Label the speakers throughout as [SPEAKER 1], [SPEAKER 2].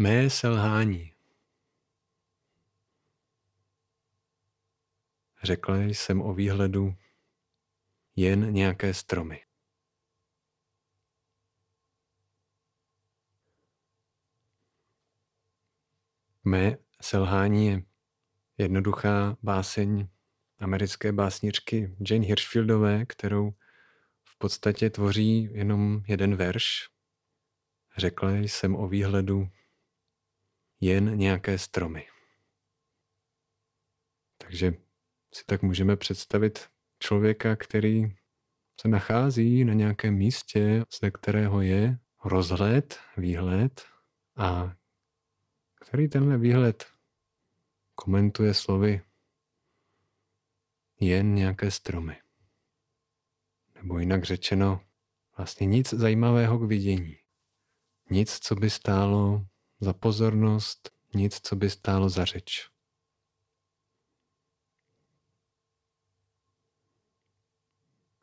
[SPEAKER 1] Mé selhání. Řekl jsem o výhledu jen nějaké stromy. Mé selhání je jednoduchá báseň americké básničky Jane Hirschfieldové, kterou v podstatě tvoří jenom jeden verš. Řekl jsem o výhledu jen nějaké stromy. Takže si tak můžeme představit člověka, který se nachází na nějakém místě, ze kterého je rozhled, výhled a který tenhle výhled komentuje slovy jen nějaké stromy. Nebo jinak řečeno, vlastně nic zajímavého k vidění. Nic, co by stálo za pozornost, nic, co by stálo za řeč.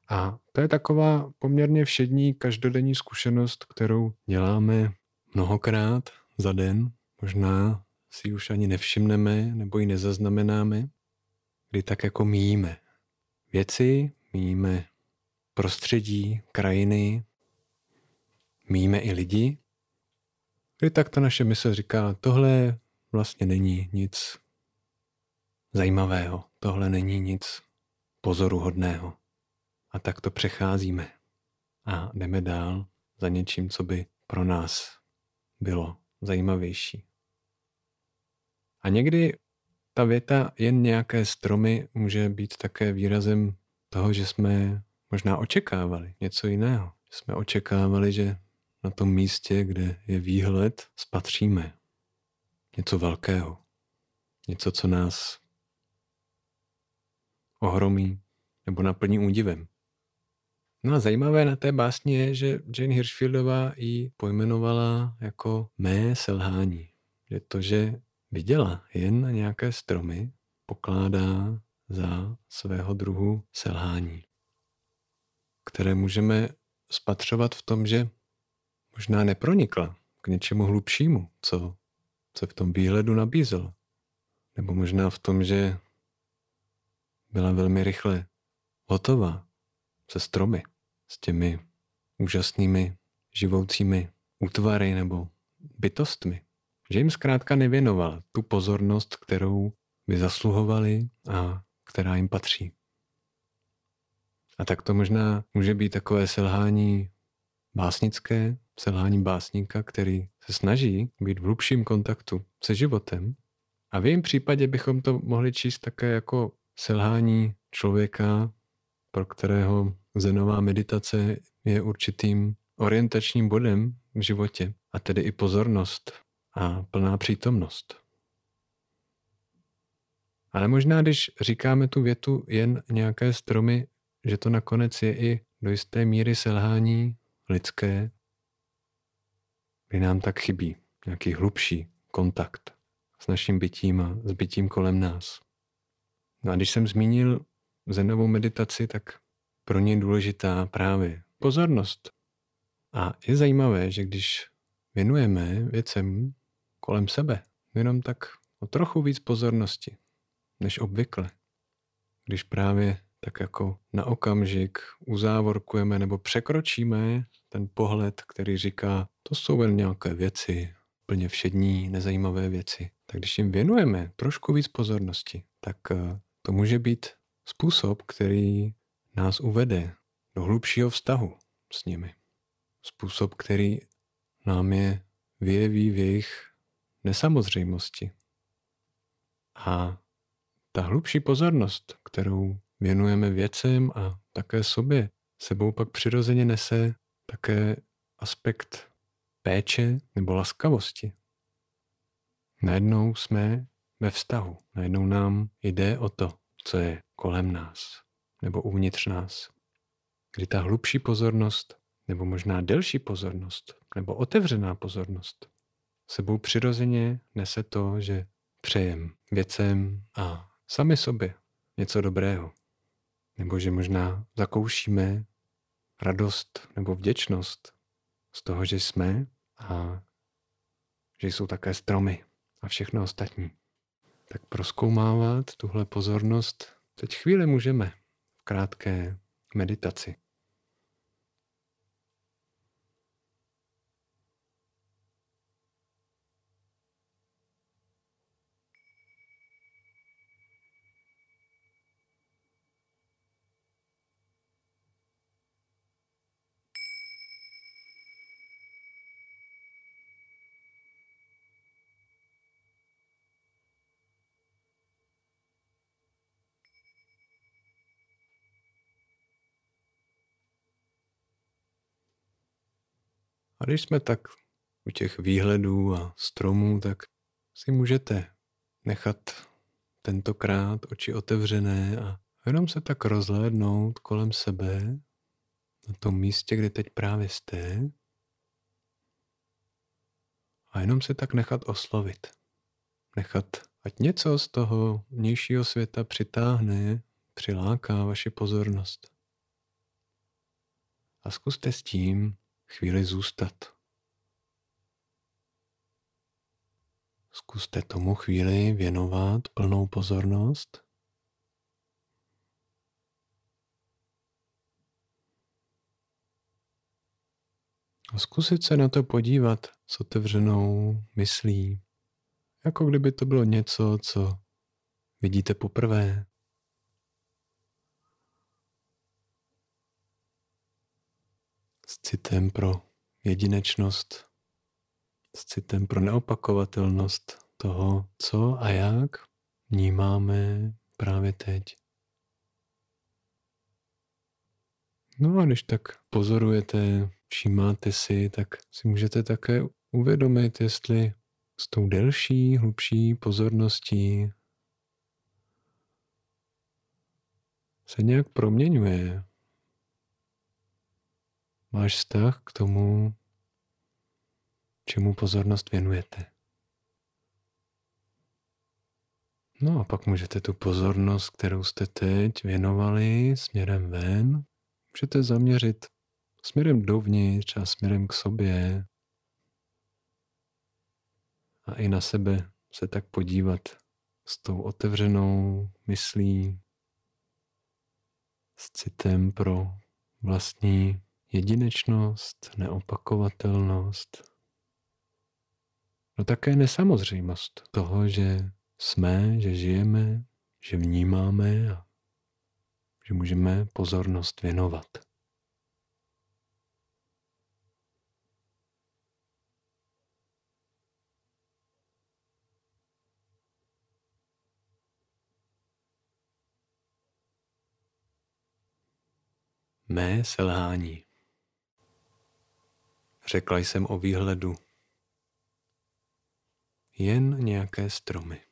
[SPEAKER 1] A to je taková poměrně všední každodenní zkušenost, kterou děláme mnohokrát za den. Možná si ji už ani nevšimneme nebo ji nezaznamenáme, kdy tak jako míjíme věci, míjíme prostředí, krajiny, míjíme i lidi, kdy tak ta naše mysl říká, tohle vlastně není nic zajímavého, tohle není nic pozoruhodného. A tak to přecházíme a jdeme dál za něčím, co by pro nás bylo zajímavější. A někdy ta věta jen nějaké stromy může být také výrazem toho, že jsme možná očekávali něco jiného. Jsme očekávali, že na tom místě, kde je výhled, spatříme něco velkého. Něco, co nás ohromí nebo naplní údivem. No a zajímavé na té básni je, že Jane Hirschfieldová ji pojmenovala jako mé selhání. Že to, že viděla jen nějaké stromy, pokládá za svého druhu selhání, které můžeme spatřovat v tom, že možná nepronikla k něčemu hlubšímu, co se v tom výhledu nabízelo. Nebo možná v tom, že byla velmi rychle hotová se stromy s těmi úžasnými živoucími útvary nebo bytostmi. Že jim zkrátka nevěnoval tu pozornost, kterou by zasluhovali a která jim patří. A tak to možná může být takové selhání básnické, selhání básníka, který se snaží být v hlubším kontaktu se životem. A v jejím případě bychom to mohli číst také jako selhání člověka, pro kterého zenová meditace je určitým orientačním bodem v životě, a tedy i pozornost a plná přítomnost. Ale možná, když říkáme tu větu jen nějaké stromy, že to nakonec je i do jisté míry selhání lidské, kdy nám tak chybí nějaký hlubší kontakt s naším bytím a s bytím kolem nás. No a když jsem zmínil zenovou meditaci, tak pro ně důležitá právě pozornost. A je zajímavé, že když věnujeme věcem kolem sebe jenom tak o trochu víc pozornosti než obvykle, když právě tak jako na okamžik uzávorkujeme nebo překročíme ten pohled, který říká, to jsou jen nějaké věci, plně všední, nezajímavé věci. Tak když jim věnujeme trošku víc pozornosti, tak eh, to může být způsob, který nás uvede do hlubšího vztahu s nimi. Způsob, který nám je vyjeví v jejich nesamozřejmosti. A ta hlubší pozornost, kterou věnujeme věcem a také sobě, sebou pak přirozeně nese také aspekt péče nebo laskavosti. Najednou jsme ve vztahu, najednou nám jde o to, co je kolem nás nebo uvnitř nás. Kdy ta hlubší pozornost, nebo možná delší pozornost, nebo otevřená pozornost, sebou přirozeně nese to, že přejem věcem a sami sobě něco dobrého. Nebo že možná zakoušíme radost nebo vděčnost z toho, že jsme a že jsou také stromy a všechno ostatní. Tak proskoumávat tuhle pozornost teď chvíli můžeme v krátké meditaci. A když jsme tak u těch výhledů a stromů, tak si můžete nechat tentokrát oči otevřené a jenom se tak rozhlédnout kolem sebe na tom místě, kde teď právě jste a jenom se tak nechat oslovit. Nechat, ať něco z toho vnějšího světa přitáhne, přiláká vaši pozornost. A zkuste s tím chvíli zůstat. Zkuste tomu chvíli věnovat plnou pozornost. A zkusit se na to podívat s otevřenou myslí, jako kdyby to bylo něco, co vidíte poprvé. S citem pro jedinečnost, s citem pro neopakovatelnost toho, co a jak vnímáme právě teď. No a když tak pozorujete, všímáte si, tak si můžete také uvědomit, jestli s tou delší, hlubší pozorností se nějak proměňuje váš vztah k tomu, čemu pozornost věnujete. No a pak můžete tu pozornost, kterou jste teď věnovali směrem ven, můžete zaměřit směrem dovnitř a směrem k sobě. A i na sebe se tak podívat s tou otevřenou myslí, s citem pro vlastní jedinečnost, neopakovatelnost, no také nesamozřejmost toho, že jsme, že žijeme, že vnímáme a že můžeme pozornost věnovat. Mé selhání. Řekla jsem o výhledu. Jen nějaké stromy.